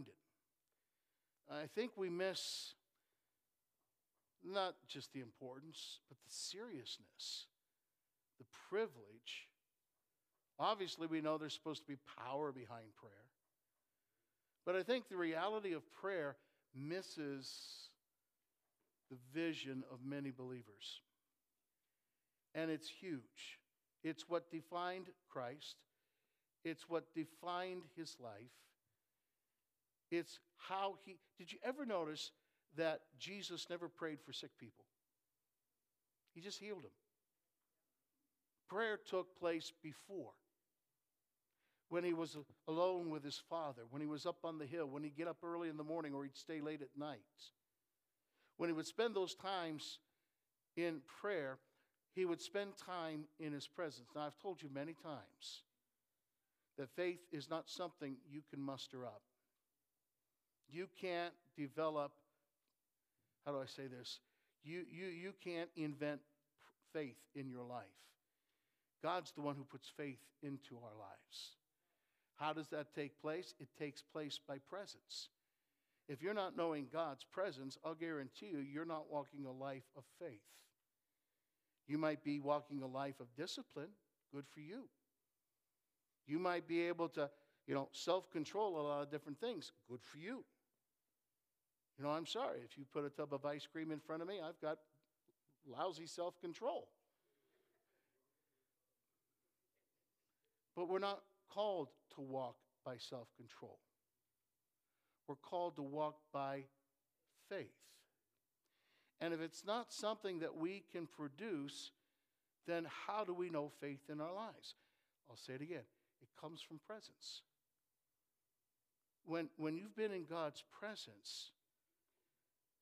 it. I think we miss not just the importance, but the seriousness, the privilege. Obviously, we know there's supposed to be power behind prayer. But I think the reality of prayer misses the vision of many believers. And it's huge. It's what defined Christ, it's what defined his life. It's how he. Did you ever notice that Jesus never prayed for sick people? He just healed them. Prayer took place before. When he was alone with his father, when he was up on the hill, when he'd get up early in the morning or he'd stay late at night. When he would spend those times in prayer, he would spend time in his presence. Now, I've told you many times that faith is not something you can muster up. You can't develop, how do I say this? You, you, you can't invent faith in your life. God's the one who puts faith into our lives. How does that take place? It takes place by presence. If you're not knowing God's presence, I'll guarantee you, you're not walking a life of faith. You might be walking a life of discipline. Good for you. You might be able to, you know, self control a lot of different things. Good for you. You know, I'm sorry. If you put a tub of ice cream in front of me, I've got lousy self control. But we're not called to walk by self control, we're called to walk by faith. And if it's not something that we can produce, then how do we know faith in our lives? I'll say it again it comes from presence. When, when you've been in God's presence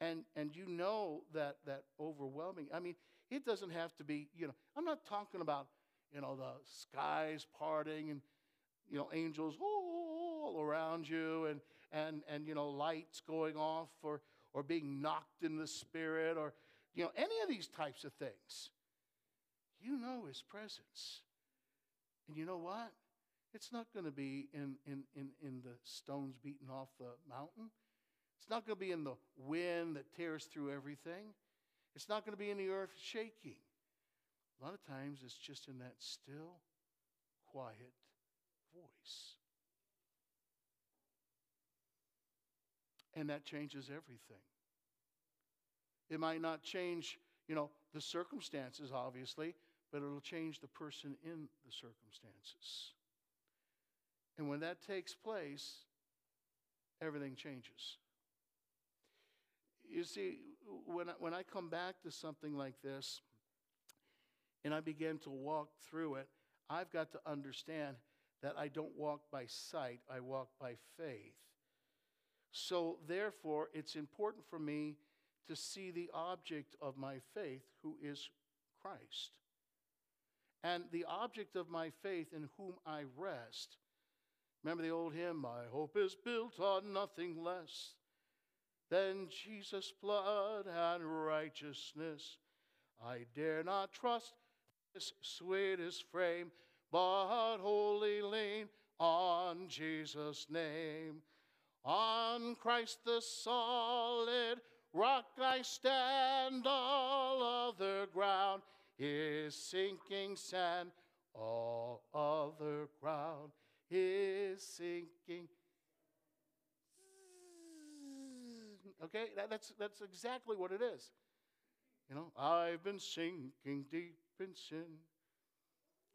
and, and you know that, that overwhelming, I mean, it doesn't have to be, you know, I'm not talking about, you know, the skies parting and, you know, angels all around you and, and, and you know, lights going off or, or being knocked in the spirit or, you know, any of these types of things. You know His presence. And you know what? It's not going to be in, in, in, in the stones beaten off the mountain. It's not going to be in the wind that tears through everything. It's not going to be in the earth shaking. A lot of times it's just in that still, quiet voice. And that changes everything. It might not change, you know, the circumstances, obviously, but it'll change the person in the circumstances. And when that takes place, everything changes. You see, when I, when I come back to something like this and I begin to walk through it, I've got to understand that I don't walk by sight, I walk by faith. So, therefore, it's important for me to see the object of my faith, who is Christ. And the object of my faith in whom I rest. Remember the old hymn, My hope is built on nothing less than Jesus' blood and righteousness. I dare not trust this sweetest frame, but wholly lean on Jesus' name. On Christ the solid rock I stand, all other ground is sinking sand, all other ground is sinking. Okay, that, that's, that's exactly what it is. You know, I've been sinking deep in sin.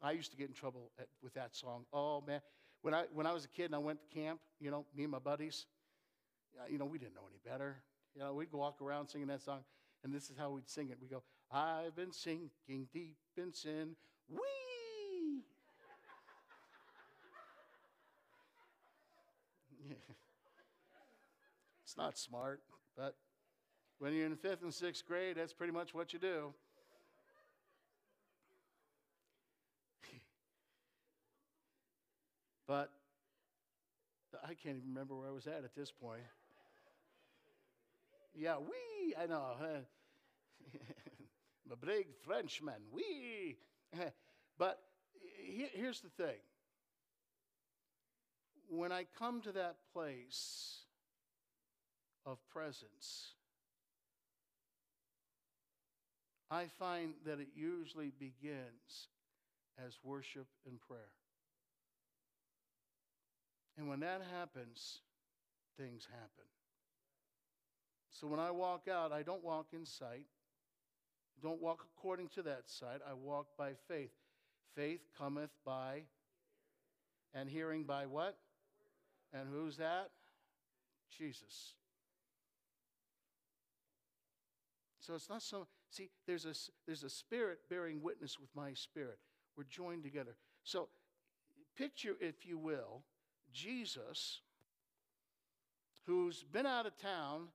I used to get in trouble at, with that song. Oh, man. When I, when I was a kid and I went to camp, you know, me and my buddies, uh, you know, we didn't know any better. You know, we'd go walk around singing that song, and this is how we'd sing it. We go, I've been sinking deep in sin. Wee! yeah. Not smart, but when you're in fifth and sixth grade, that's pretty much what you do. but I can't even remember where I was at at this point. Yeah, we, I know. A big Frenchman, we. but here's the thing when I come to that place of presence, I find that it usually begins as worship and prayer. And when that happens, things happen. So when I walk out, I don't walk in sight. Don't walk according to that sight. I walk by faith. Faith cometh by and hearing by what? And who's that? Jesus. So it's not so see there's a there's a spirit bearing witness with my spirit. We're joined together. So picture if you will Jesus who's been out of town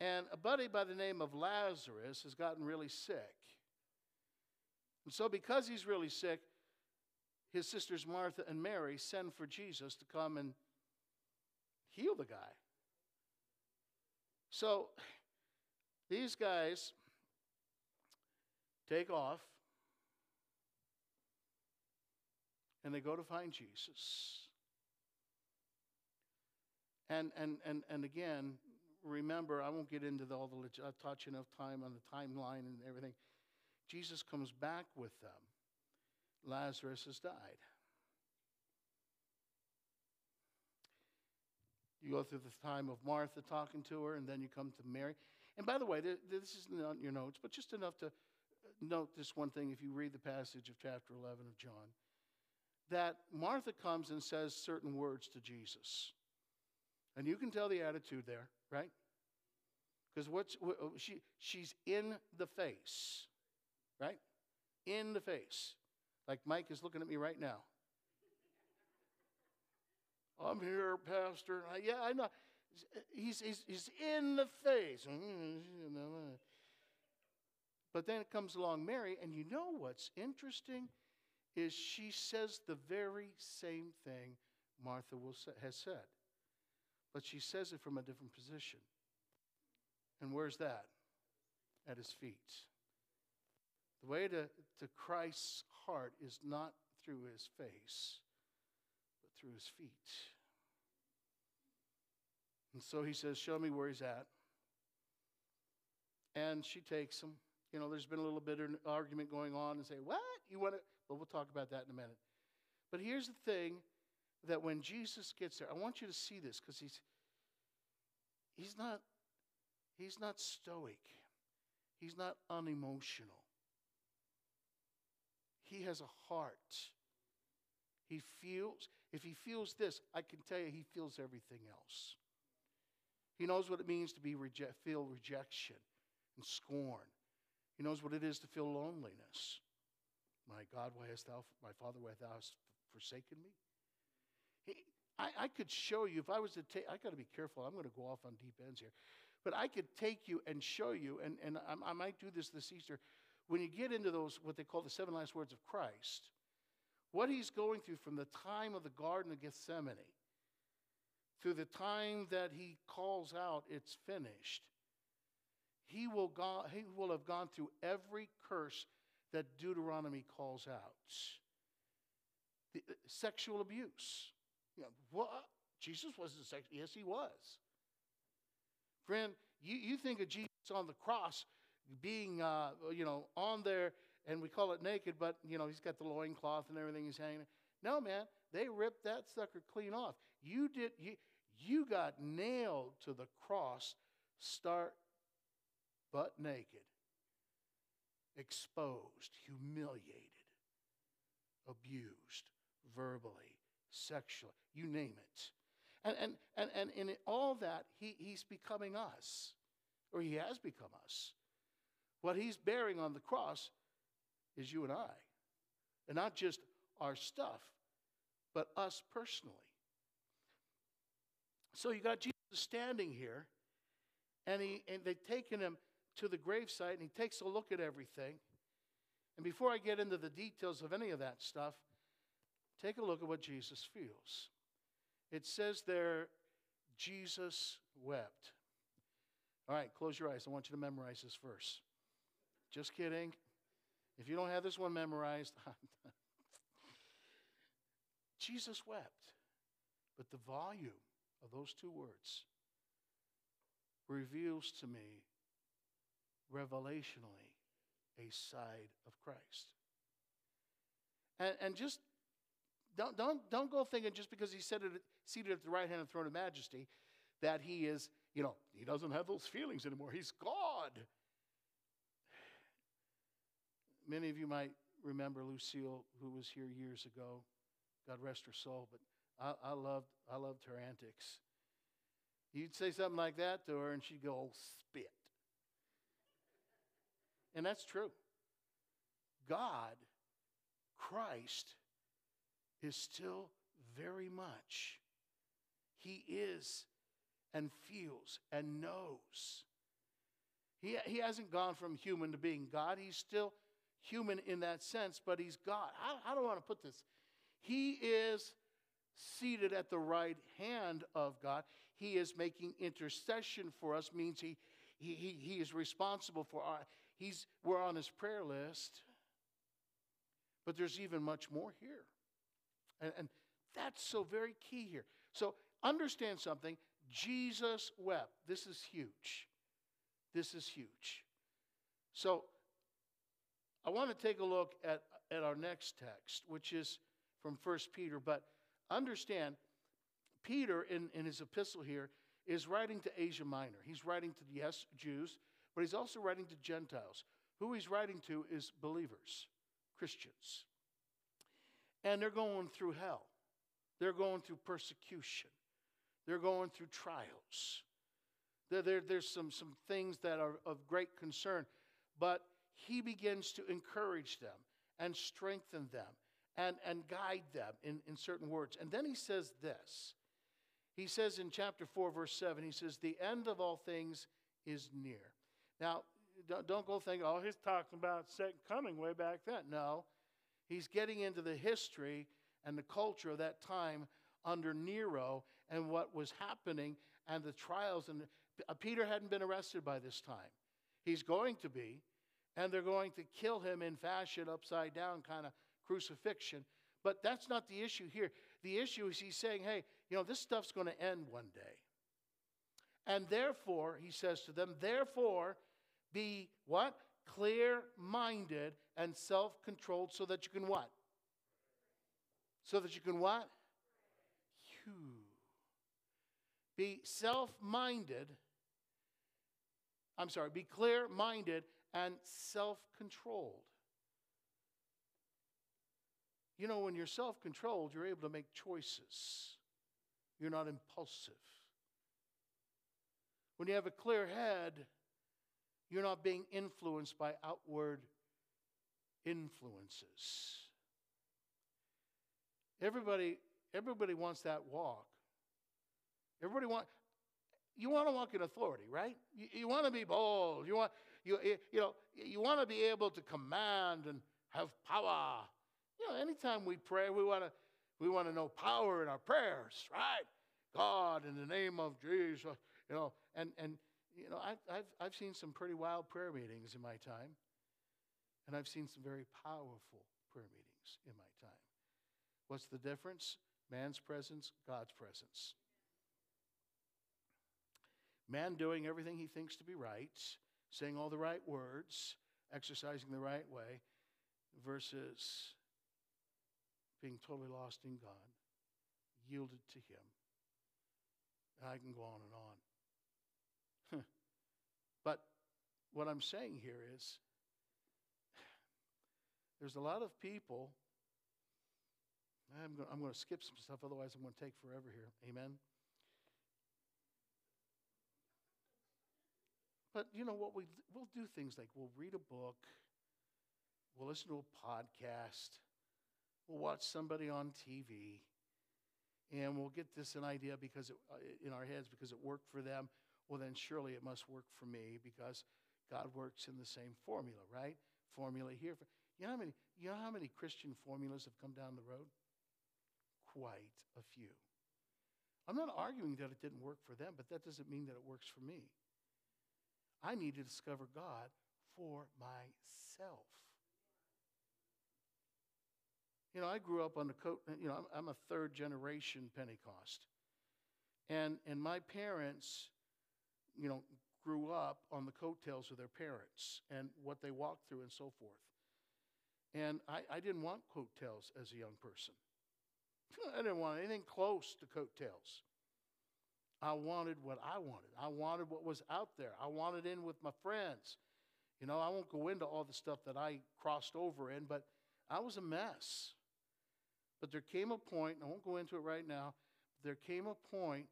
and a buddy by the name of Lazarus has gotten really sick. And so, because he's really sick, his sisters Martha and Mary send for Jesus to come and heal the guy. So, these guys take off and they go to find Jesus. And, and, and, and again, remember, I won't get into the, all the, I've taught you enough time on the timeline and everything. Jesus comes back with them. Lazarus has died. You go through the time of Martha talking to her, and then you come to Mary. And by the way, this is not your notes, but just enough to uh, note this one thing if you read the passage of chapter 11 of John that Martha comes and says certain words to Jesus. And you can tell the attitude there, right? Because what's what, oh, she she's in the face, right? In the face. Like Mike is looking at me right now. I'm here, Pastor. Yeah, I know. He's, he's, he's in the face. Mm, uh. But then it comes along Mary, and you know what's interesting is she says the very same thing Martha will say, has said, but she says it from a different position. And where's that? At his feet. The way to, to Christ's heart is not through his face, but through his feet. And so he says, Show me where he's at. And she takes him. You know, there's been a little bit of an argument going on and say, What? You want to? But we'll talk about that in a minute. But here's the thing that when Jesus gets there, I want you to see this because he's he's not he's not stoic. He's not unemotional. He has a heart. He feels, if he feels this, I can tell you he feels everything else. He knows what it means to be feel rejection and scorn. He knows what it is to feel loneliness. My God, why hast thou, my Father, why hast thou forsaken me? He, I, I could show you, if I was to take, I got to be careful, I'm going to go off on deep ends here. But I could take you and show you, and, and I, I might do this this Easter, when you get into those, what they call the seven last words of Christ, what he's going through from the time of the Garden of Gethsemane through the time that he calls out, it's finished, he will, go, he will have gone through every curse that Deuteronomy calls out. The, uh, sexual abuse. You know, what? Jesus wasn't sexual. Yes, he was. Friend, you, you think of Jesus on the cross being, uh, you know, on there, and we call it naked, but, you know, he's got the loincloth and everything he's hanging. No, man, they ripped that sucker clean off. You did, you, you got nailed to the cross, start butt naked exposed, humiliated, abused, verbally, sexually, you name it. And, and, and, and in all that, he, he's becoming us, or he has become us. What he's bearing on the cross is you and I. And not just our stuff, but us personally. So you got Jesus standing here, and, he, and they've taken him to the gravesite and he takes a look at everything. And before I get into the details of any of that stuff, take a look at what Jesus feels. It says there, Jesus wept. All right, close your eyes. I want you to memorize this verse. Just kidding. If you don't have this one memorized, Jesus wept. But the volume of those two words reveals to me revelationally a side of Christ. And, and just don't, don't, don't go thinking just because he's seated, seated at the right hand of the throne of majesty that he is, you know, he doesn't have those feelings anymore. He's God. Many of you might remember Lucille, who was here years ago. God rest her soul, but I, I loved, I loved her antics. You'd say something like that to her, and she'd go, oh, spit. And that's true. God, Christ, is still very much. He is and feels and knows. He, he hasn't gone from human to being God. He's still human in that sense, but he's God. I, how don't want to put this? He is seated at the right hand of God. He is making intercession for us, means he, he, he, is responsible for our, he's, we're on his prayer list. But there's even much more here. And, and that's so very key here. So understand something. Jesus wept. This is huge. This is huge. So I want to take a look at, at our next text, which is from 1 Peter. But understand, Peter, in, in his epistle here, is writing to Asia Minor. He's writing to, yes, Jews, but he's also writing to Gentiles. Who he's writing to is believers, Christians. And they're going through hell, they're going through persecution, they're going through trials. There, there, there's some, some things that are of great concern, but he begins to encourage them and strengthen them and, and guide them in, in certain words. And then he says this. He says in chapter 4, verse 7, he says, The end of all things is near. Now, don't, don't go think, oh, he's talking about second coming way back then. No. He's getting into the history and the culture of that time under Nero and what was happening and the trials. And uh, Peter hadn't been arrested by this time. He's going to be, and they're going to kill him in fashion, upside down kind of crucifixion. But that's not the issue here. The issue is he's saying, hey, you know, this stuff's going to end one day. And therefore, he says to them, therefore, be what? Clear minded and self controlled so that you can what? So that you can what? You. Be self minded. I'm sorry, be clear minded and self controlled. You know, when you're self controlled, you're able to make choices, you're not impulsive. When you have a clear head, you're not being influenced by outward influences. Everybody, everybody wants that walk. Everybody want you want to walk in authority, right? You, you want to be bold. You want you, you know you want to be able to command and have power. You know, anytime we pray, we want to we want to know power in our prayers, right? God, in the name of Jesus, you know, and and you know, I, I've, I've seen some pretty wild prayer meetings in my time, and I've seen some very powerful prayer meetings in my time. What's the difference? Man's presence, God's presence. Man doing everything he thinks to be right, saying all the right words, exercising the right way, versus being totally lost in God, yielded to Him. I can go on and on. but what I'm saying here is there's a lot of people. I'm going, I'm going to skip some stuff, otherwise, I'm going to take forever here. Amen. But you know what? We, we'll do things like we'll read a book, we'll listen to a podcast, we'll watch somebody on TV, and we'll get this an idea because it, uh, in our heads because it worked for them well, then surely it must work for me because God works in the same formula, right? Formula here. You know how many, you know how many Christian formulas have come down the road? Quite a few. I'm not arguing that it didn't work for them, but that doesn't mean that it works for me. I need to discover God for myself. You know, I grew up on the, coat, you know, I'm, I'm a third generation Pentecost. And, and my parents you know, grew up on the coattails of their parents and what they walked through and so forth. And I, I didn't want coattails as a young person. I didn't want anything close to coattails. I wanted what I wanted. I wanted what was out there. I wanted in with my friends. You know, I won't go into all the stuff that I crossed over in, but I was a mess. But there came a point, I won't go into it right now, there came a point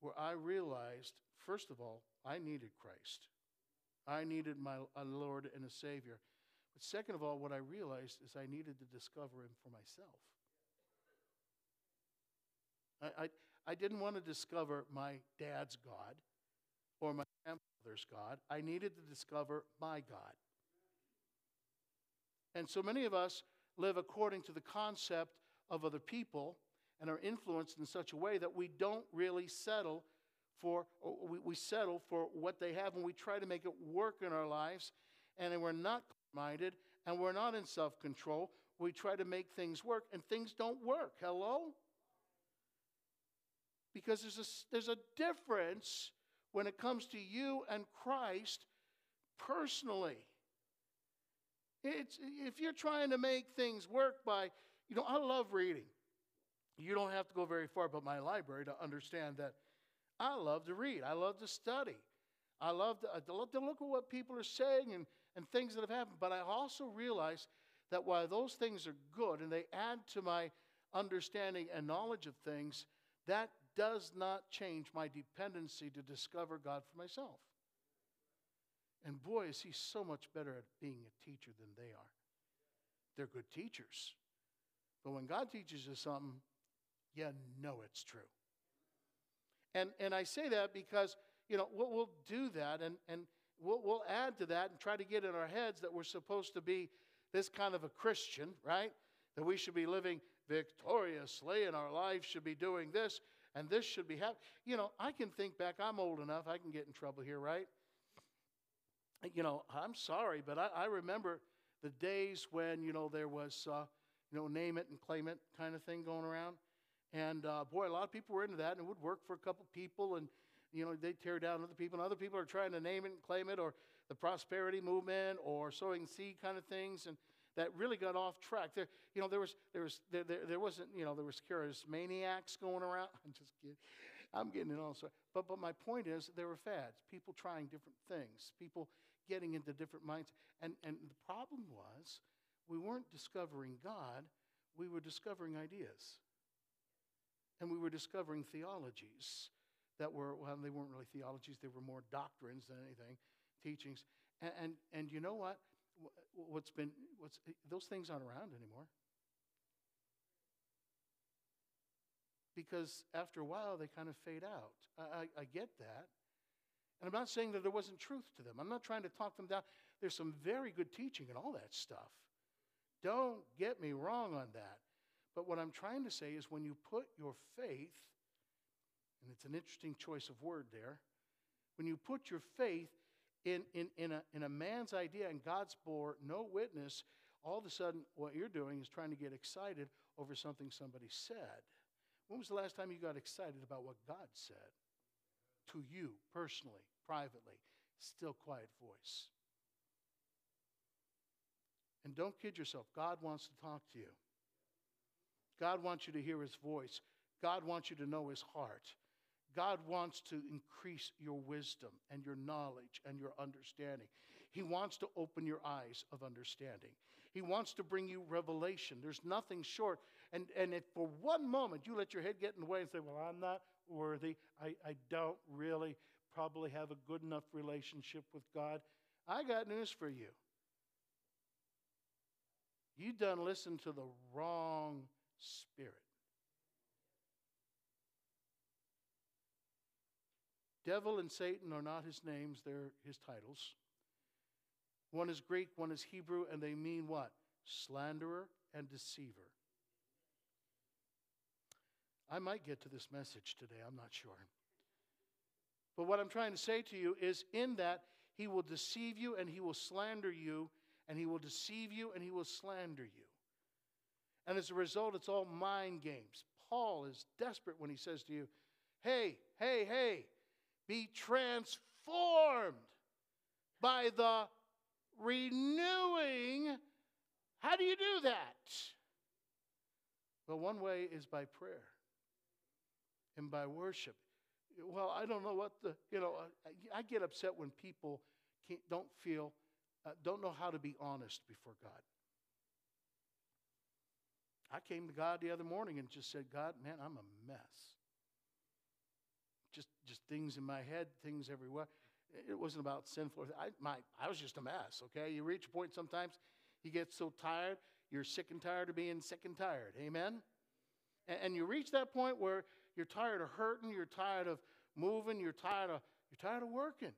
where I realized, first of all, I needed Christ. I needed my a Lord and a Savior. But second of all, what I realized is I needed to discover Him for myself. I, I, I didn't want to discover my dad's God or my grandfather's God. I needed to discover my God. And so many of us live according to the concept of other people and are influenced in such a way that we don't really settle for, we, we settle for what they have and we try to make it work in our lives. And we're not minded and we're not in self control. We try to make things work and things don't work. Hello? Because there's a, there's a difference when it comes to you and Christ personally. It's, if you're trying to make things work by, you know, I love reading. You don't have to go very far but my library to understand that I love to read. I love to study. I love to, uh, I love to look at what people are saying and, and things that have happened. But I also realize that while those things are good and they add to my understanding and knowledge of things, that does not change my dependency to discover God for myself. And boy, is he so much better at being a teacher than they are. They're good teachers. But when God teaches you something, you know it's true. And, and I say that because, you know, we'll, we'll do that and, and we'll, we'll add to that and try to get in our heads that we're supposed to be this kind of a Christian, right? That we should be living victoriously and our lives should be doing this and this should be happening. You know, I can think back, I'm old enough, I can get in trouble here, right? You know, I'm sorry, but I, I remember the days when, you know, there was, uh, you know, name it and claim it kind of thing going around. And uh, boy, a lot of people were into that, and it would work for a couple people, and you know they tear down other people, and other people are trying to name it and claim it, or the prosperity movement, or sowing seed kind of things, and that really got off track. There, you know, there was there was there, there, there wasn't you know there was charismaniacs going around. I'm just kidding. I'm getting it all sorts. But but my point is there were fads, people trying different things, people getting into different minds, and and the problem was we weren't discovering God, we were discovering ideas and we were discovering theologies that were, well, they weren't really theologies, they were more doctrines than anything, teachings. And, and, and you know what? What's been, what's, those things aren't around anymore. Because after a while, they kind of fade out. I, I, I get that. And I'm not saying that there wasn't truth to them. I'm not trying to talk them down. There's some very good teaching and all that stuff. Don't get me wrong on that. But what I'm trying to say is when you put your faith, and it's an interesting choice of word there, when you put your faith in, in, in, a, in a man's idea and God's bore no witness, all of a sudden what you're doing is trying to get excited over something somebody said. When was the last time you got excited about what God said to you personally, privately? Still quiet voice. And don't kid yourself. God wants to talk to you. God wants you to hear his voice. God wants you to know his heart. God wants to increase your wisdom and your knowledge and your understanding. He wants to open your eyes of understanding. He wants to bring you revelation. There's nothing short. And, and if for one moment you let your head get in the way and say, Well, I'm not worthy, I, I don't really probably have a good enough relationship with God, I got news for you. You done listened to the wrong Spirit. Devil and Satan are not his names, they're his titles. One is Greek, one is Hebrew, and they mean what? Slanderer and deceiver. I might get to this message today, I'm not sure. But what I'm trying to say to you is in that he will deceive you and he will slander you, and he will deceive you and he will slander you. And as a result, it's all mind games. Paul is desperate when he says to you, Hey, hey, hey, be transformed by the renewing. How do you do that? Well, one way is by prayer and by worship. Well, I don't know what the, you know, I, get upset when people don't feel, uh, don't know how to be honest before God. I came to God the other morning and just said, God, man, I'm a mess. Just, just things in my head, things everywhere. It wasn't about sinful. I, my, I was just a mess, okay? You reach a point sometimes you get so tired, you're sick and tired of being sick and tired. Amen? And, and you reach that point where you're tired of hurting, you're tired of moving, you're tired of, you're tired of working.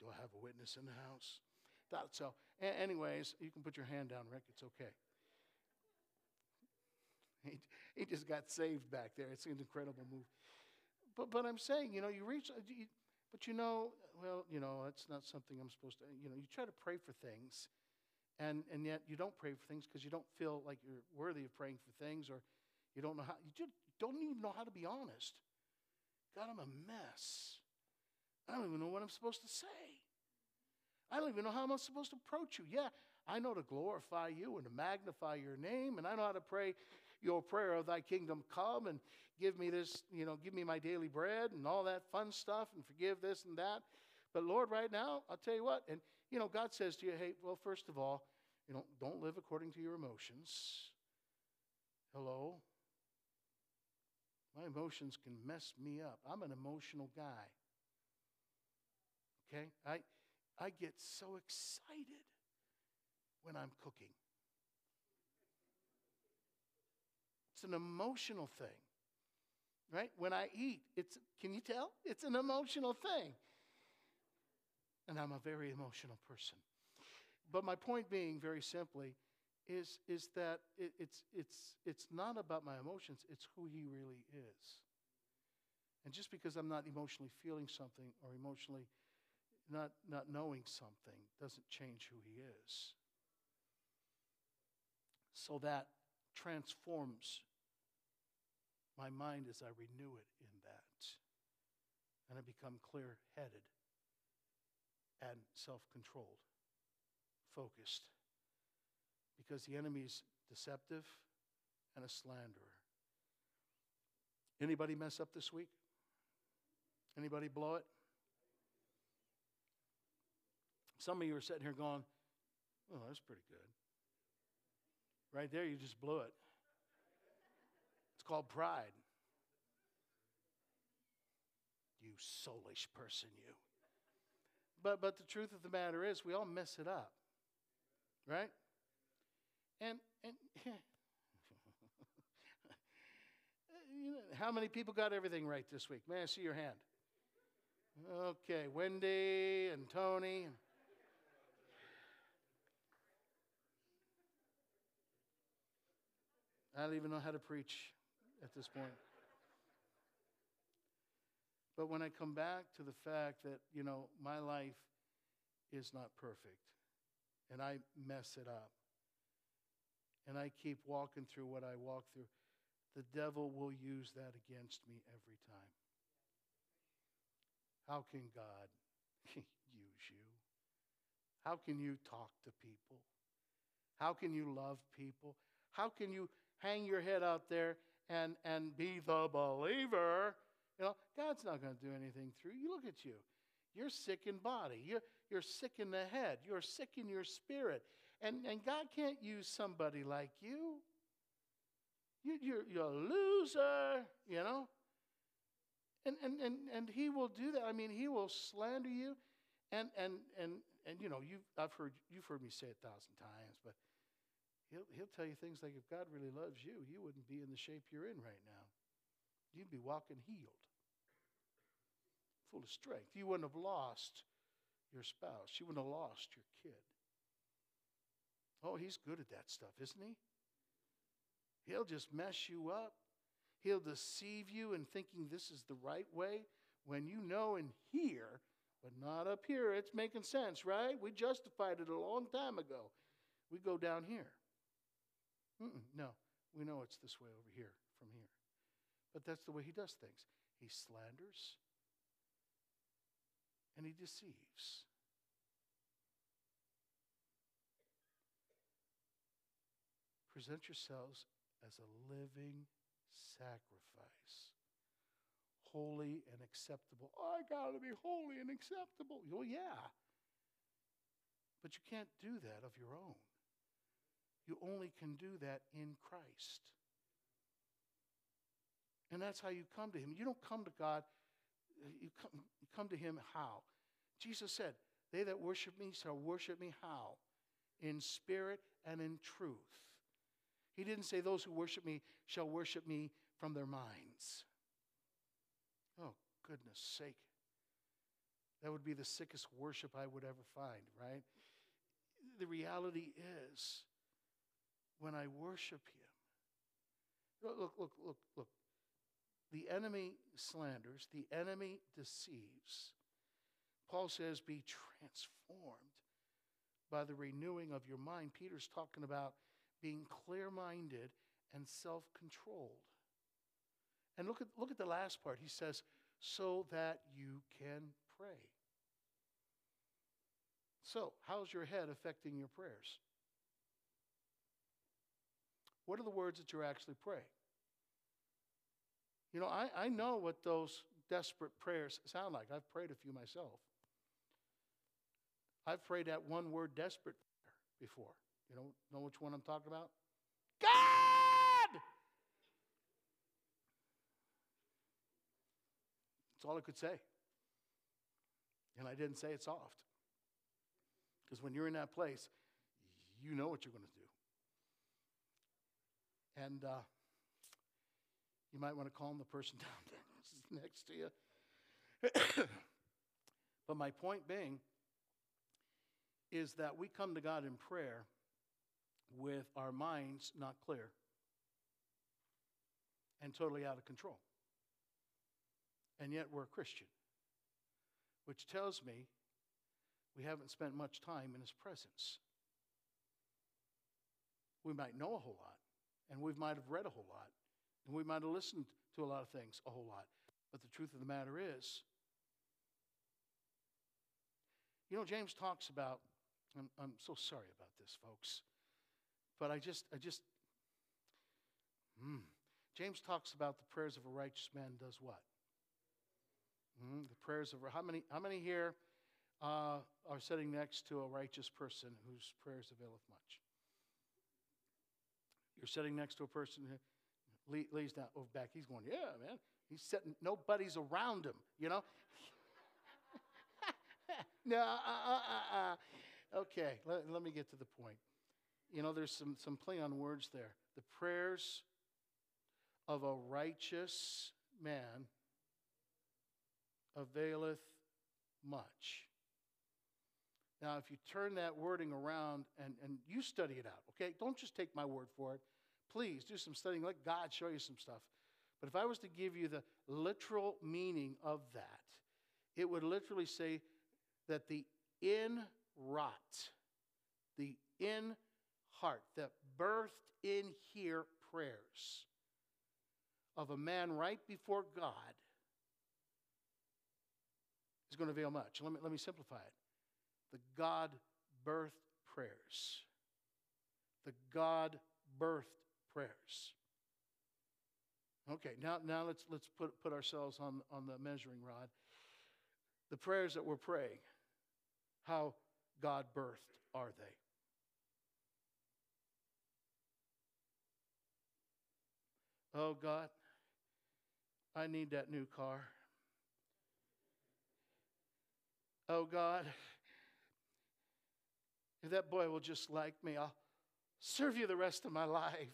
Do I have a witness in the house? So. A- anyways, you can put your hand down, Rick. It's okay. He, he just got saved back there. It's an incredible move. But, but I'm saying, you know, you reach, uh, you, but you know, well, you know, that's not something I'm supposed to, you know, you try to pray for things, and, and yet you don't pray for things because you don't feel like you're worthy of praying for things, or you don't know how, you just don't even know how to be honest. God, I'm a mess. I don't even know what I'm supposed to say. I don't even know how I'm supposed to approach you. Yeah, I know to glorify you and to magnify your name, and I know how to pray your prayer of thy kingdom come and give me this, you know, give me my daily bread and all that fun stuff and forgive this and that. But Lord, right now, I'll tell you what, and you know, God says to you, hey, well, first of all, you know, don't live according to your emotions. Hello? My emotions can mess me up. I'm an emotional guy. Okay? I I get so excited when I'm cooking. It's an emotional thing. Right? When I eat, it's can you tell? It's an emotional thing. And I'm a very emotional person. But my point being very simply is, is that it, it's, it's, it's not about my emotions, it's who he really is. And just because I'm not emotionally feeling something or emotionally not, not knowing something doesn't change who he is. So that transforms my mind as I renew it in that. And I become clear headed and self controlled, focused. Because the enemy's deceptive and a slanderer. Anybody mess up this week? Anybody blow it? Some of you are sitting here going, oh, that's pretty good. Right there, you just blew it. It's called pride. You soulish person, you. But, but the truth of the matter is, we all mess it up. Right? And, and you know, how many people got everything right this week? May I see your hand? Okay, Wendy and Tony. I don't even know how to preach at this point. But when I come back to the fact that, you know, my life is not perfect and I mess it up and I keep walking through what I walk through, the devil will use that against me every time. How can God use you? How can you talk to people? How can you love people? How can you hang your head out there and, and be the believer, you know, God's not going to do anything through you. Look at you. You're sick in body. You're, you're sick in the head. You're sick in your spirit. And, and God can't use somebody like you. you you're, you're a loser, you know. And, and, and, and he will do that. I mean, he will slander you. And, and, and, and you know, you've, I've heard, you've heard me say it a thousand times, but He'll, he'll tell you things like if God really loves you, you wouldn't be in the shape you're in right now. You'd be walking healed, full of strength. You wouldn't have lost your spouse, you wouldn't have lost your kid. Oh, he's good at that stuff, isn't he? He'll just mess you up. He'll deceive you in thinking this is the right way when you know and hear, but not up here. It's making sense, right? We justified it a long time ago. We go down here. No, we know it's this way over here, from here. But that's the way he does things. He slanders, and he deceives. Present yourselves as a living sacrifice, holy and acceptable. Oh, I got to be holy and acceptable. Oh, yeah. But you can't do that of your own. You only can do that in Christ. And that's how you come to Him. You don't come to God, you come, you come to Him how? Jesus said, They that worship me shall worship me how? In spirit and in truth. He didn't say, Those who worship me shall worship me from their minds. Oh, goodness sake. That would be the sickest worship I would ever find, right? The reality is, when I worship Him, look, look, look, look. The enemy slanders, the enemy deceives. Paul says, Be transformed by the renewing of your mind. Peter's talking about being clear minded and self controlled. And look at, look at the last part. He says, So that you can pray. So, how's your head affecting your prayers? What are the words that you're actually praying? You know, I, I know what those desperate prayers sound like. I've prayed a few myself. I've prayed that one word desperate prayer before. You know, know which one I'm talking about? God! That's all I could say. And I didn't say it soft. Because when you're in that place, you know what you're going to do. And uh, you might want to calm the person down next to you. but my point being is that we come to God in prayer with our minds not clear and totally out of control. And yet we're a Christian, which tells me we haven't spent much time in His presence. We might know a whole lot, and we might have read a whole lot, and we might have listened to a lot of things a whole lot. But the truth of the matter is, you know, James talks about, I'm, I'm so sorry about this, folks, but I just, I just, hmm. James talks about the prayers of a righteous man does what? Mm, the prayers of how many? How many here uh, are sitting next to a righteous person whose prayers availeth much? You're sitting next to a person who lays down over back. He's going, yeah, man. He's sitting. Nobody's around him. You know. no. Uh, uh, uh, uh. Okay. Let, let me get to the point. You know, there's some some play on words there. The prayers of a righteous man availeth much. Now, if you turn that wording around and, and you study it out, okay? Don't just take my word for it. Please do some studying. Let God show you some stuff. But if I was to give you the literal meaning of that, it would literally say that the in rot, the in heart, that birthed in here prayers of a man right before God is going to avail much. Let me, let me simplify it the God birthed prayers. The God birthed prayers. Okay, now, now let's, let's put, put ourselves on, on the measuring rod. The prayers that we're praying, how God birthed are they? Oh God, I need that new car. Oh God, if that boy will just like me, I'll serve you the rest of my life.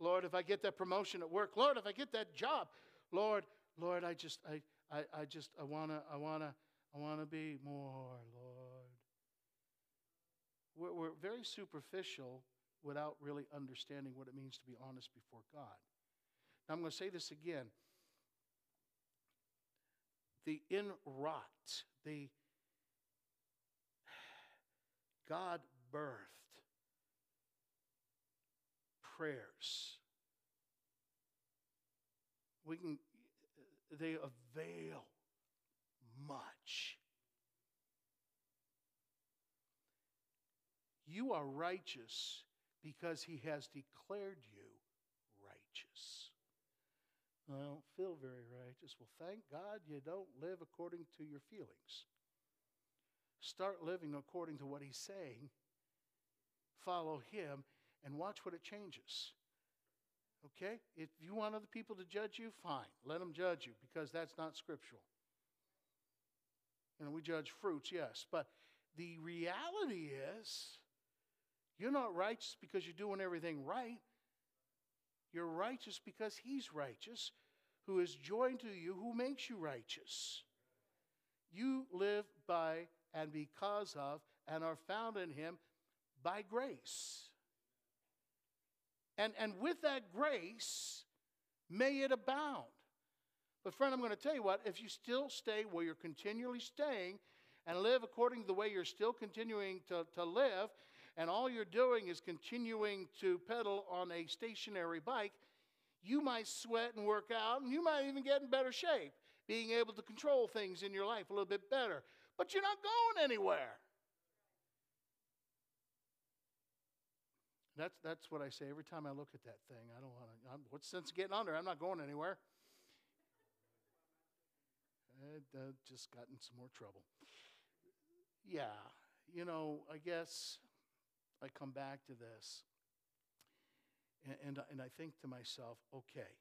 Lord, if I get that promotion at work, Lord, if I get that job, Lord, Lord, I just, I, I, I just, I wanna, I wanna, I wanna be more, Lord. We're, we're very superficial without really understanding what it means to be honest before God. Now I'm going to say this again. The in rot, the God birthed prayers. We can, they avail much. You are righteous because he has declared you righteous. I don't feel very righteous. Well, thank God you don't live according to your feelings. Start living according to what he's saying. Follow him and watch what it changes. Okay? If you want other people to judge you, fine. Let them judge you because that's not scriptural. You know, we judge fruits, yes, but the reality is you're not righteous because you're doing everything right. You're righteous because He's righteous, who is joined to you, who makes you righteous. You live by and because of and are found in Him by grace. And, and with that grace, may it abound. But, friend, I'm going to tell you what, if you still stay where you're continually staying and live according to the way you're still continuing to, to live, and all you're doing is continuing to pedal on a stationary bike, you might sweat and work out, and you might even get in better shape, being able to control things in your life a little bit better. But you're not going anywhere. That's, that's what I say every time I look at that thing. I don't want to, what's sense of getting under? I'm not going anywhere. I just got in some more trouble. Yeah, you know, I guess I come back to this and, and, and I think to myself, okay,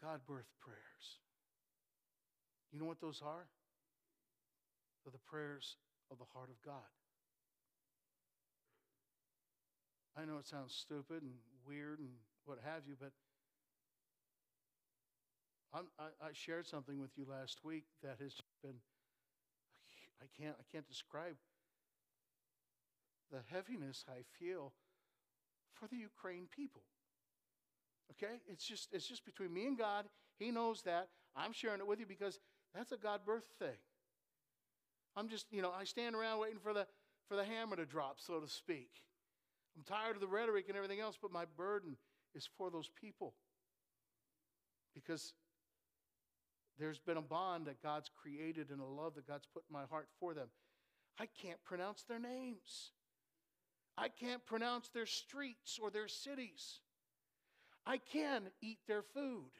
God birthed prayers. You know what those are? They're the prayers of the heart of God. I know it sounds stupid and weird and what have you, but I, I shared something with you last week that has been I can't I can't describe the heaviness I feel for the Ukraine people. Okay? It's just it's just between me and God. He knows that. I'm sharing it with you because that's a God birth thing. I'm just, you know, I stand around waiting for the for the hammer to drop, so to speak. I'm tired of the rhetoric and everything else, but my burden is for those people. Because there's been a bond that God's created and a love that God's put in my heart for them. I can't pronounce their names. I can't pronounce their streets or their cities. I can eat their food.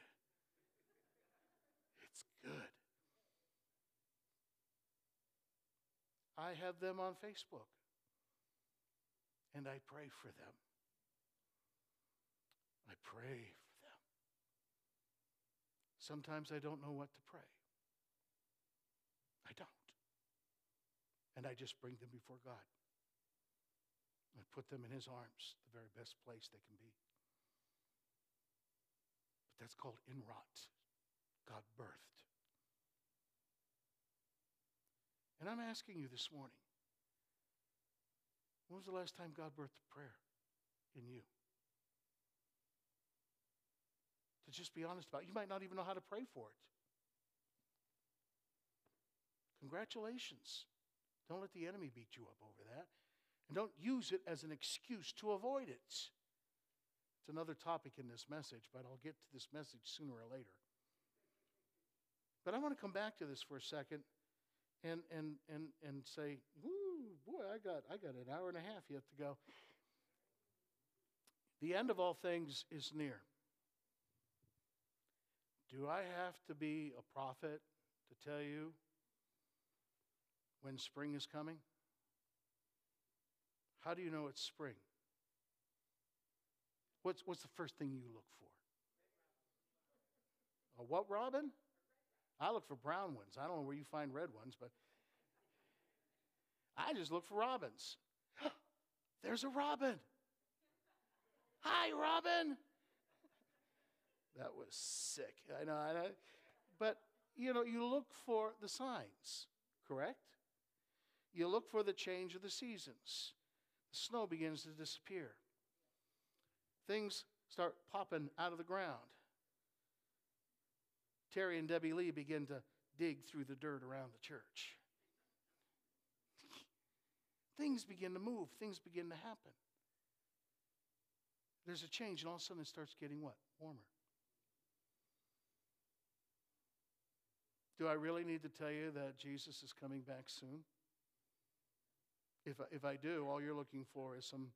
It's good. I have them on Facebook and I pray for them. I pray for them. Sometimes I don't know what to pray. I don't. And I just bring them before God. I put them in His arms, the very best place they can be. But that's called inwrought, God birthed. And I'm asking you this morning when was the last time God birthed prayer in you? To just be honest about it. You might not even know how to pray for it. Congratulations. Don't let the enemy beat you up over that. And don't use it as an excuse to avoid it. It's another topic in this message, but I'll get to this message sooner or later. But I want to come back to this for a second and, and, and, and say, I got, I got an hour and a half yet to go. The end of all things is near. Do I have to be a prophet to tell you when spring is coming? How do you know it's spring? What's, what's the first thing you look for? A what robin? I look for brown ones. I don't know where you find red ones, but I just look for robins. There's a robin. Hi, Robin. That was sick. I know, I know. But, you know, you look for the signs, correct? You look for the change of the seasons. The snow begins to disappear. Things start popping out of the ground. Terry and Debbie Lee begin to dig through the dirt around the church things begin to move, things begin to happen. There's a change, and all of a sudden it starts getting what? Warmer. Do I really need to tell you that Jesus is coming back soon? If, if I do, all you're looking for is some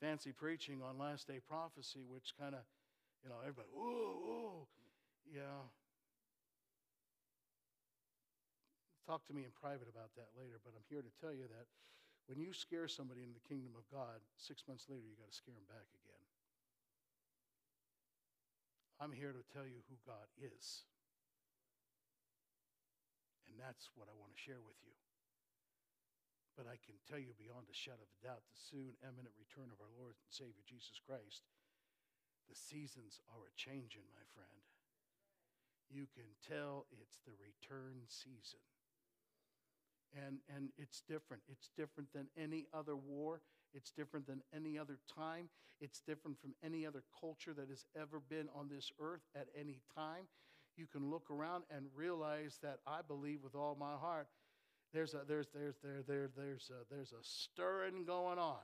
fancy preaching on last day prophecy, which kind of, you know, everybody, whoa, whoa. Yeah. Talk to me in private about that later, but I'm here to tell you that when you scare somebody in the kingdom of God, six months later, you got to scare them back again. I'm here to tell you who God is. And that's what I want to share with you. But I can tell you beyond a shadow of a doubt the soon eminent return of our Lord and Savior Jesus Christ, the seasons are a changing, my friend. You can tell it's the return season. And, and it's different. It's different than any other war. It's different than any other time. It's different from any other culture that has ever been on this earth at any time. You can look around and realize that I believe with all my heart there's a, there's, there's, there, there, there's, a, there's a stirring going on.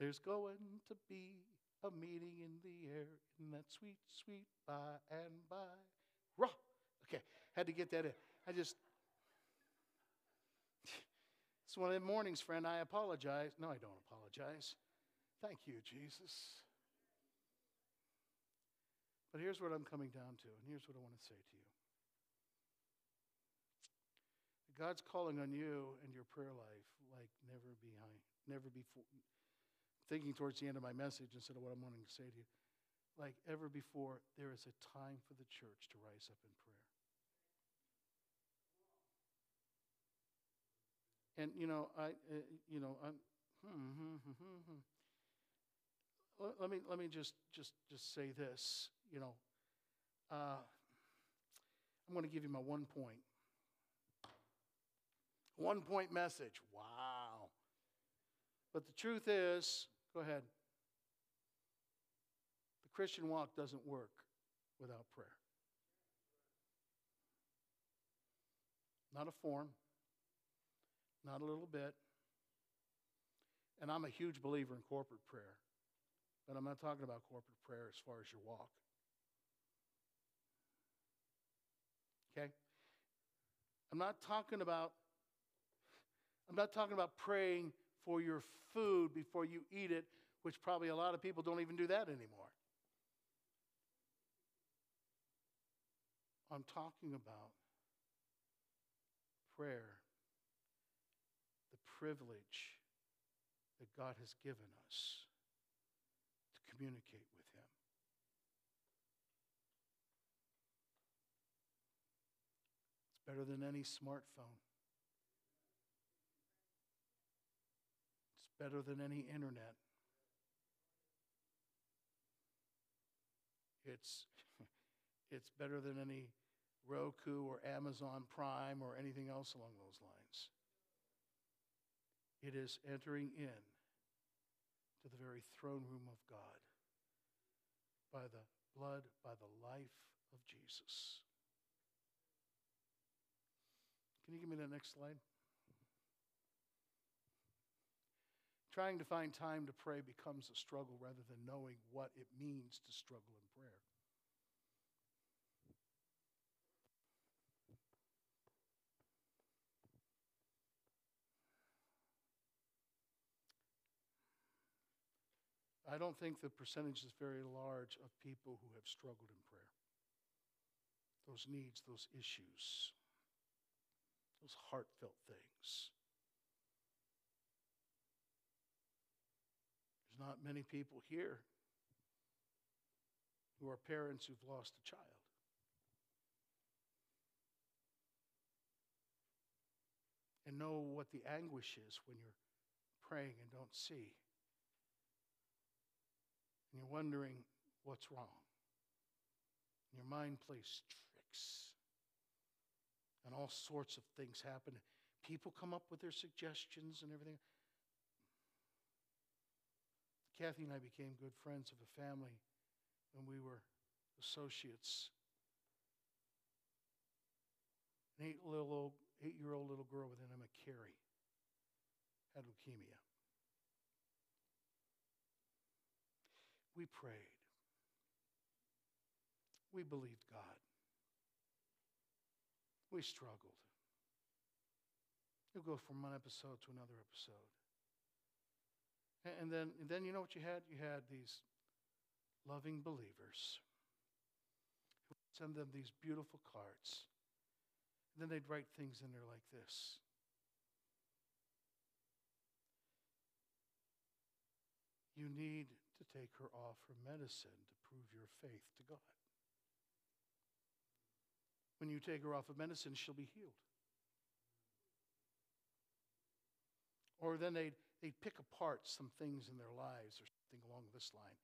There's going to be a meeting in the air in that sweet, sweet by and by. Raw. Okay, had to get that in. I just. It's one of the mornings, friend. I apologize. No, I don't apologize. Thank you, Jesus. But here's what I'm coming down to, and here's what I want to say to you. God's calling on you and your prayer life like never behind, never before. Thinking towards the end of my message instead of what I'm wanting to say to you, like ever before, there is a time for the church to rise up in prayer. And you know, I, uh, you know, I'm. Hmm, hmm, hmm, hmm, hmm. Let, me let me just just just say this. You know, uh, I'm going to give you my one point. One point message. Wow. But the truth is, go ahead. The Christian walk doesn't work without prayer. Not a form, not a little bit. And I'm a huge believer in corporate prayer. But I'm not talking about corporate prayer as far as your walk. Okay? I'm not talking about I'm not talking about praying for your food before you eat it, which probably a lot of people don't even do that anymore. I'm talking about prayer, the privilege that God has given us to communicate with Him. It's better than any smartphone. Better than any internet. It's, it's better than any Roku or Amazon Prime or anything else along those lines. It is entering in to the very throne room of God by the blood, by the life of Jesus. Can you give me the next slide? Trying to find time to pray becomes a struggle rather than knowing what it means to struggle in prayer. I don't think the percentage is very large of people who have struggled in prayer. Those needs, those issues, those heartfelt things. There's not many people here who are parents who've lost a child. And know what the anguish is when you're praying and don't see and you're wondering what's wrong. Your mind plays tricks, and all sorts of things happen. People come up with their suggestions and everything. Kathy and I became good friends of a family when we were associates. An eight little eight year old little girl with an Emma Carey had leukemia. We prayed. We believed God. We struggled. You'll go from one episode to another episode. And then, and then you know what you had? You had these loving believers who would send them these beautiful cards. And then they'd write things in there like this You need to take her off her medicine to prove your faith to God. When you take her off of medicine, she'll be healed. Or then they'd, they'd pick apart some things in their lives or something along this line.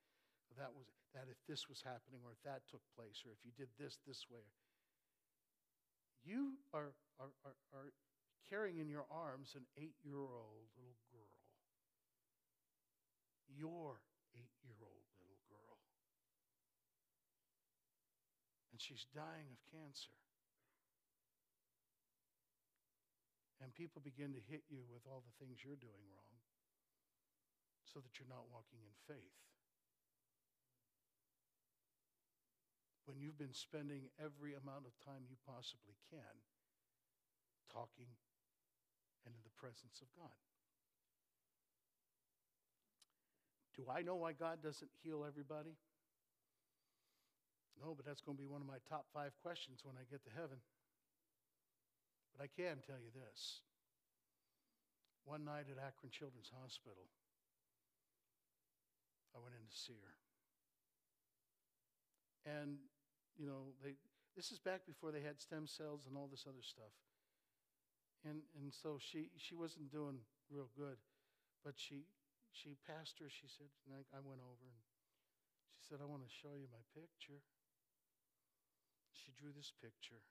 That was that if this was happening or if that took place or if you did this this way. You are, are, are, are carrying in your arms an eight year old little girl. Your eight year old little girl. And she's dying of cancer. And people begin to hit you with all the things you're doing wrong so that you're not walking in faith. When you've been spending every amount of time you possibly can talking and in the presence of God. Do I know why God doesn't heal everybody? No, but that's going to be one of my top five questions when I get to heaven. But I can tell you this. One night at Akron Children's Hospital, I went in to see her. And, you know, they, this is back before they had stem cells and all this other stuff. And, and so she, she wasn't doing real good. But she, she passed her, she said, and I, I went over and she said, I want to show you my picture. She drew this picture.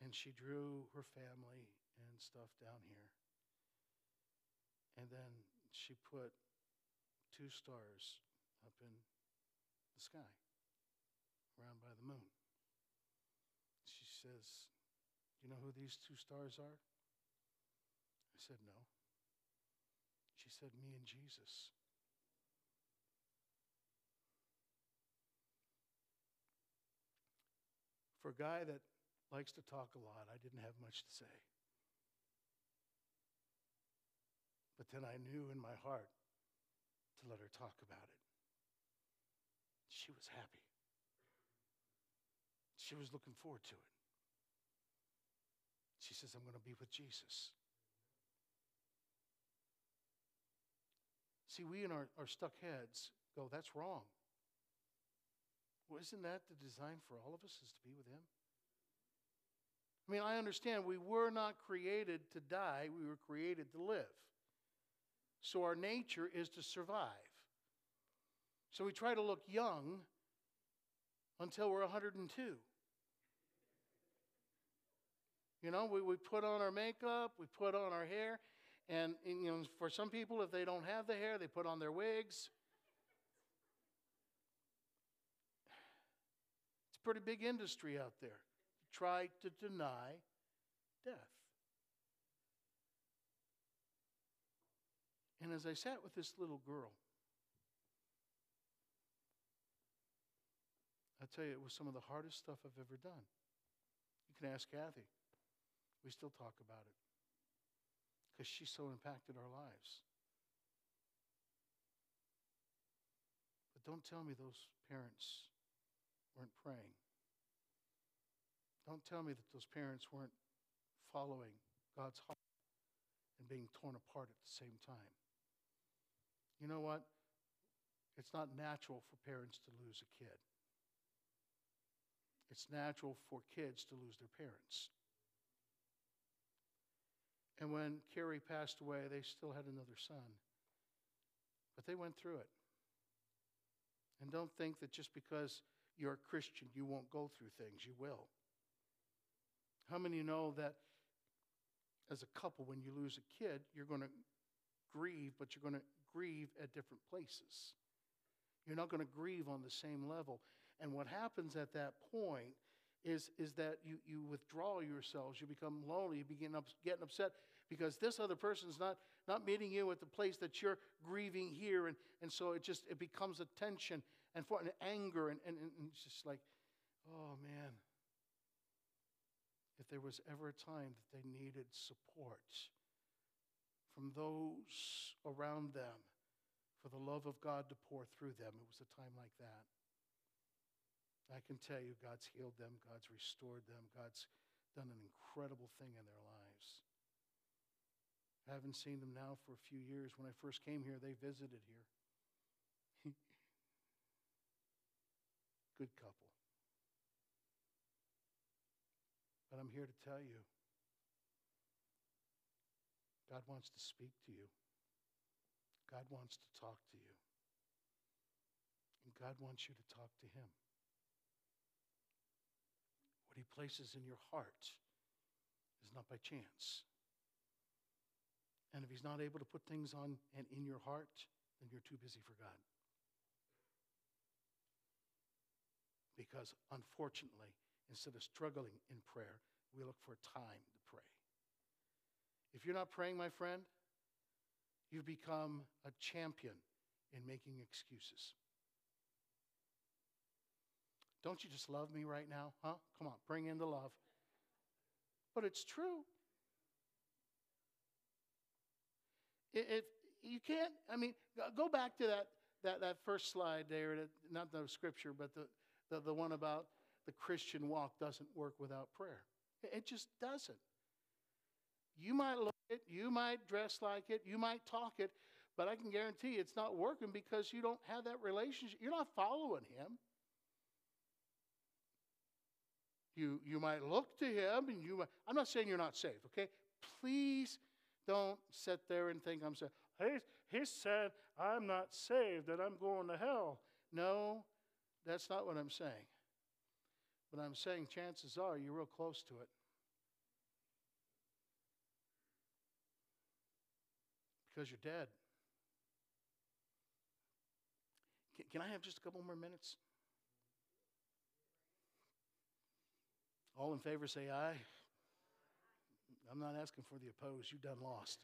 And she drew her family and stuff down here. And then she put two stars up in the sky, around by the moon. She says, you know who these two stars are? I said, No. She said, Me and Jesus. For a guy that likes to talk a lot. I didn't have much to say. Then I knew in my heart to let her talk about it. She was happy. She was looking forward to it. She says, I'm going to be with Jesus. See, we in our, our stuck heads go, that's wrong. Well, isn't that the design for all of us is to be with Him? I mean, I understand we were not created to die, we were created to live. So our nature is to survive. So we try to look young until we're 102. You know, we, we put on our makeup, we put on our hair, and, and, you know, for some people, if they don't have the hair, they put on their wigs. It's a pretty big industry out there try to deny death. And as I sat with this little girl, I tell you, it was some of the hardest stuff I've ever done. You can ask Kathy. We still talk about it because she so impacted our lives. But don't tell me those parents weren't praying. Don't tell me that those parents weren't following God's heart and being torn apart at the same time. You know what? It's not natural for parents to lose a kid. It's natural for kids to lose their parents. And when Carrie passed away, they still had another son. But they went through it. And don't think that just because you're a Christian, you won't go through things. You will. How many know that as a couple, when you lose a kid, you're going to grieve, but you're going to grieve at different places? You're not going to grieve on the same level. And what happens at that point is, is that you, you withdraw yourselves. You become lonely. You begin up, getting upset because this other person's not, not meeting you at the place that you're grieving here. And, and so it just it becomes a tension and for an anger. And, and, and it's just like, oh man. If there was ever a time that they needed support from those around them for the love of God to pour through them, it was a time like that. I can tell you, God's healed them, God's restored them, God's done an incredible thing in their lives. I haven't seen them now for a few years. When I first came here, they visited here. Good couple. But I'm here to tell you God wants to speak to you, God wants to talk to you, and God wants you to talk to Him what he places in your heart is not by chance. And if he's not able to put things on and in your heart, then you're too busy for God. Because unfortunately, instead of struggling in prayer, we look for time. If you're not praying, my friend, you've become a champion in making excuses. Don't you just love me right now? Huh? Come on, bring in the love. But it's true. If you can't, I mean, go back to that, that, that first slide there, not the scripture, but the, the, the one about the Christian walk doesn't work without prayer. It just doesn't. You might look it, you might dress like it, you might talk it, but I can guarantee it's not working because you don't have that relationship. You're not following Him. You, you might look to him and you might, I'm not saying you're not saved, okay? Please don't sit there and think I'm saved. He, he said, I'm not saved that I'm going to hell. No, that's not what I'm saying. But I'm saying chances are you're real close to it. Because you're dead. Can, can I have just a couple more minutes? All in favor say aye. I'm not asking for the opposed. You done lost.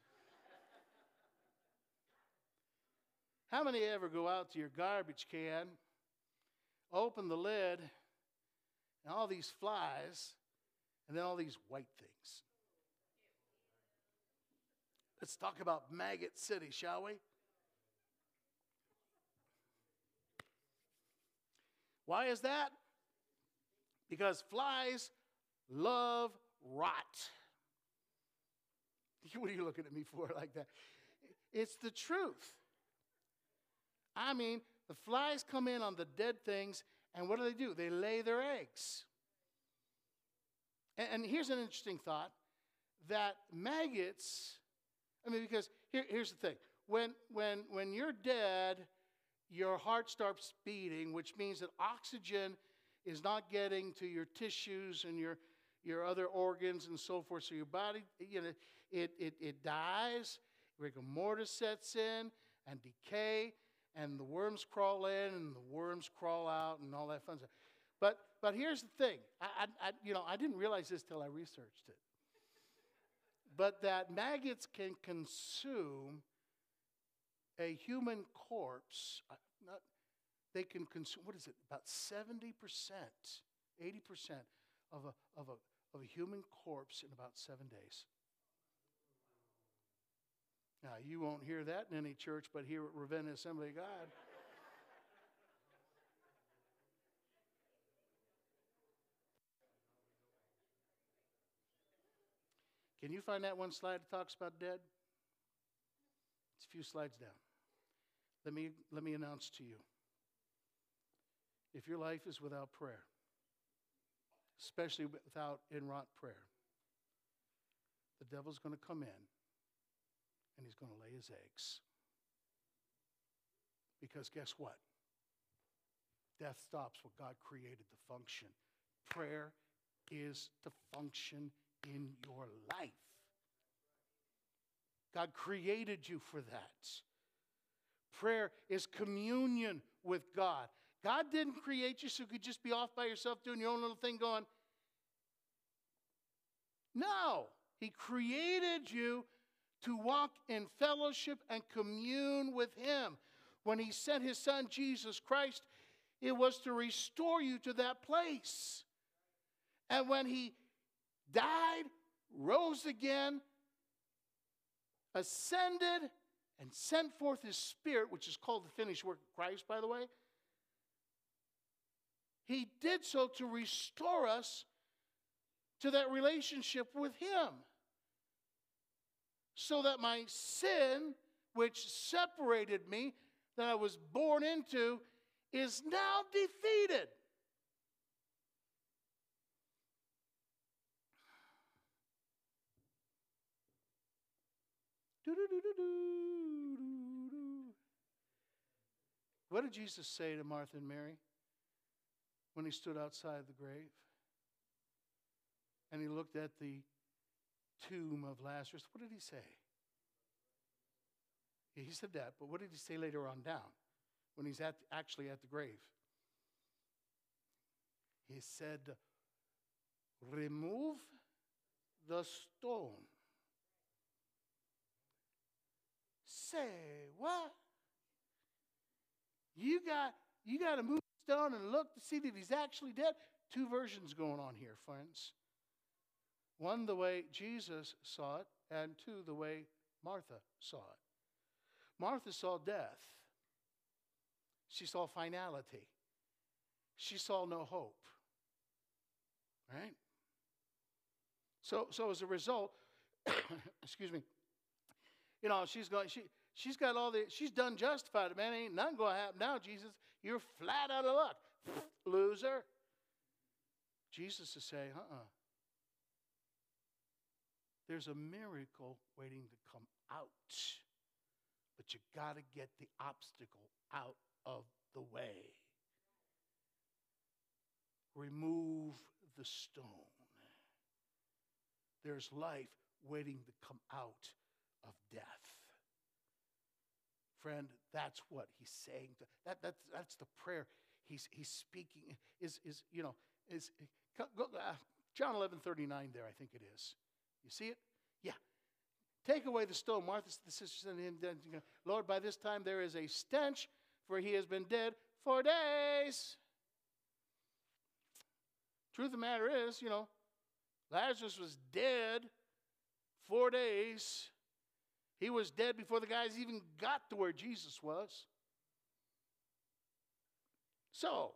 How many ever go out to your garbage can, open the lid, and all these flies, and then all these white things? Let's talk about Maggot City, shall we? Why is that? Because flies love rot. What are you looking at me for like that? It's the truth. I mean, the flies come in on the dead things, and what do they do? They lay their eggs. And, here's an interesting thought that maggots, I mean, because here, here's the thing when, when, when you're dead, your heart starts beating, which means that oxygen is not getting to your tissues and your your other organs and so forth. So your body, you know, it, it, it dies, rigor mortis sets in, and decay, and the worms crawl in, and the worms crawl out, and all that fun stuff. But, but here's the thing I, I, you know, I didn't realize this till I researched it. But that maggots can consume a human corpse, uh, not, they can consume, what is it, about 70%, 80% of a, of a of a human corpse in about seven days. Now, you won't hear that in any church, but here at Ravenna Assembly of God. Can you find that one slide that talks about dead? It's a few slides down. Let me, let me announce to you if your life is without prayer, especially without inwrought prayer. The devil's going to come in and he's going to lay his eggs. Because guess what? Death stops what God created to function. Prayer is to function in your life. God created you for that. Prayer is communion with God. God didn't create you so you could just be off by yourself doing your own little thing going, No, He created you to walk in fellowship and commune with Him. When He sent His Son, Jesus Christ, it was to restore you to that place. And when He died, rose again, ascended, and sent forth His Spirit, which is called the finished work of Christ, by the way, He did so to restore us to that relationship with Him. So that my sin, which separated me, that I was born into, is now defeated. What did Jesus say to Martha and Mary when he stood outside the grave? And he looked at the tomb of Lazarus. What did he say? He said that, but what did he say later on down when he's at, actually at the grave? He said, Remove the stone. Say what? You got you got to move stone and look to see that he's actually dead. Two versions going on here, friends. One the way Jesus saw it, and two the way Martha saw it. Martha saw death. She saw finality. She saw no hope. Right? So, so as a result, excuse me, you know, she's going, she, she's got all the, she's done justified. Man, ain't nothing going to happen now, Jesus. You're flat out of luck. Loser. Jesus is saying, uh uh-uh. uh There's a miracle waiting to come out. But you got to get the obstacle out of the way. Remove the stone. There's life waiting to come out of death. Friend, that's what he's saying. To, that, that's, that's the prayer he's, he's speaking. Is, is you know, is, go, uh, John 11, 39 there, I think it is. You see it? Yeah. Take away the stone. Martha, the sister said to him, Lord, by this time there is a stench, for he has been dead four days. Truth of the matter is, you know, Lazarus was dead four days. He was dead before the guys even got to where Jesus was. So,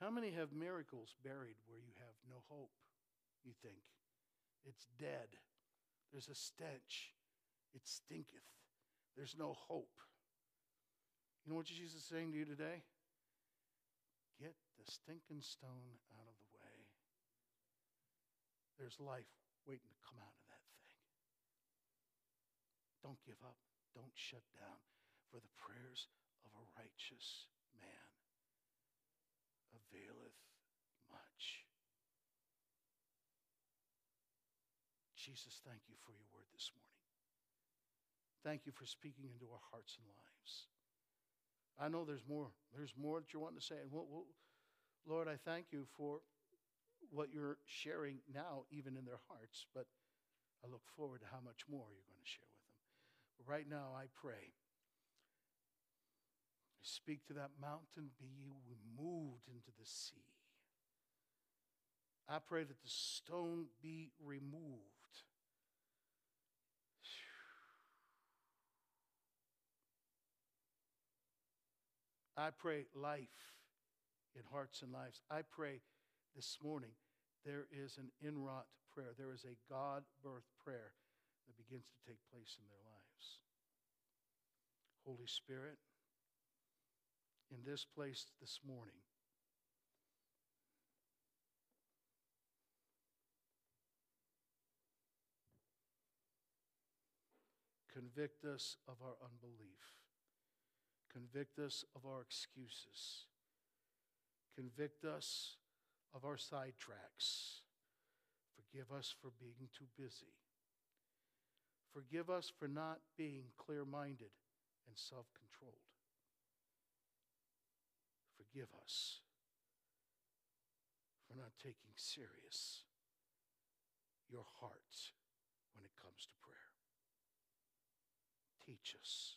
how many have miracles buried where you have no hope, you think? It's dead. There's a stench. It stinketh. There's no hope. You know what Jesus is saying to you today? Get the stinking stone out of the way. There's life waiting to come out of that thing. Don't give up. Don't shut down. For the prayers of a righteous man availeth much. Jesus, thank you for your word this morning. Thank you for speaking into our hearts and lives. I know there's more. There's more that you're wanting to say. And we'll, we'll, Lord, I thank you for what you're sharing now, even in their hearts, but I look forward to how much more you're going to share with them. But right now, I pray. I speak to that mountain, be removed into the sea. I pray that the stone be removed. I pray life in hearts and lives. I pray this morning, there is an inwrought prayer. There is a God birth prayer that begins to take place in their lives. Holy Spirit, in this place this morning, convict us of our unbelief, convict us of our excuses, convict us of our sidetracks. Forgive us for being too busy. Forgive us for not being clear minded and self controlled. Forgive us for not taking serious your heart when it comes to prayer. Teach us,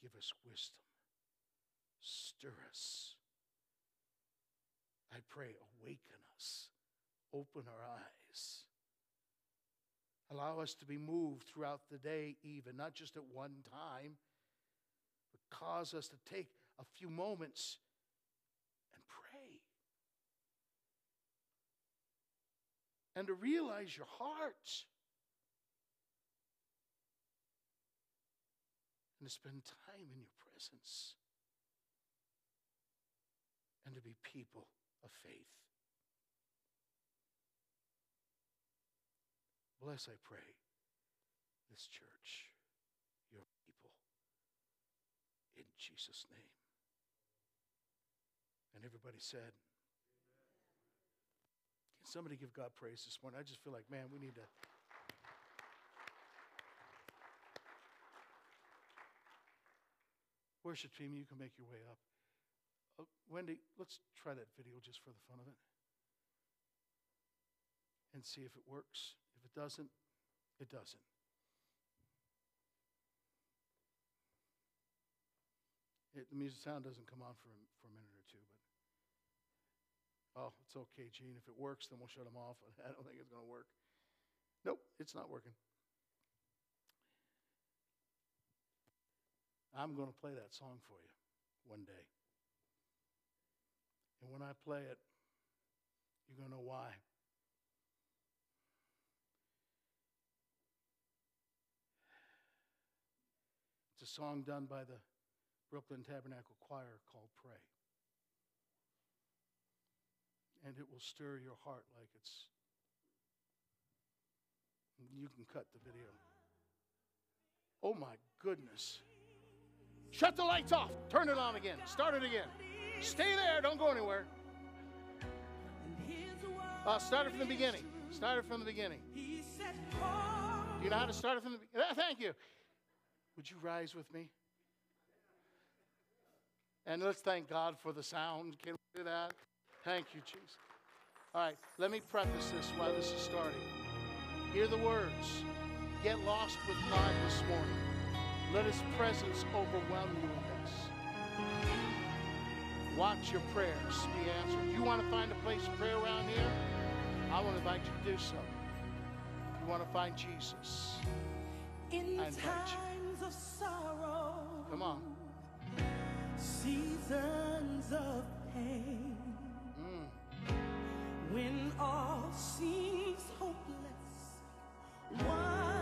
give us wisdom, stir us. I pray, awaken us, open our eyes. Allow us to be moved throughout the day, even, not just at one time, but cause us to take a few moments and pray. And to realize your heart. And to spend time in your presence. And to be people of faith. Bless, I pray, this church, your people, in Jesus' name. And everybody said, Can somebody give God praise this morning? I just feel like, man, we need to. Worship team, you can make your way up. Uh, Wendy, let's try that video just for the fun of it and see if it works. If it doesn't, it doesn't. It, the music sound doesn't come on for a, for a minute or two, but oh, it's okay, Gene. If it works, then we'll shut them off. I don't think it's going to work. Nope, it's not working. I'm going to play that song for you one day. And when I play it, you're going to know why. It's a song done by the Brooklyn Tabernacle Choir called Pray. And it will stir your heart like it's. You can cut the video. Oh my goodness. Shut the lights off. Turn it on again. Start it again. Stay there. Don't go anywhere. Uh, start it from the beginning. Start it from the beginning. Do you know how to start it from the beginning? Thank you. Would you rise with me? And let's thank God for the sound. Can we do that? Thank you, Jesus. All right, let me preface this while this is starting. Hear the words. Get lost with God this morning. Let His presence overwhelm you. Watch your prayers be answered. You want to find a place to pray around here? I want to invite you to do so. If you want to find Jesus, In I invite you. times of sorrow, Come on. seasons of pain, Mm. when all seems hopeless, one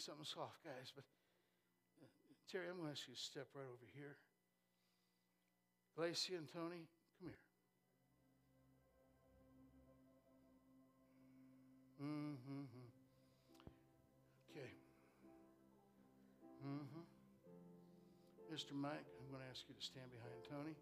something soft, guys. But uh, Terry, I'm going to ask you to step right over here. Glacia and Tony, come here. Mm-hmm. Okay. Mm-hmm. Mr. Mike, I'm going to ask you to stand behind Tony.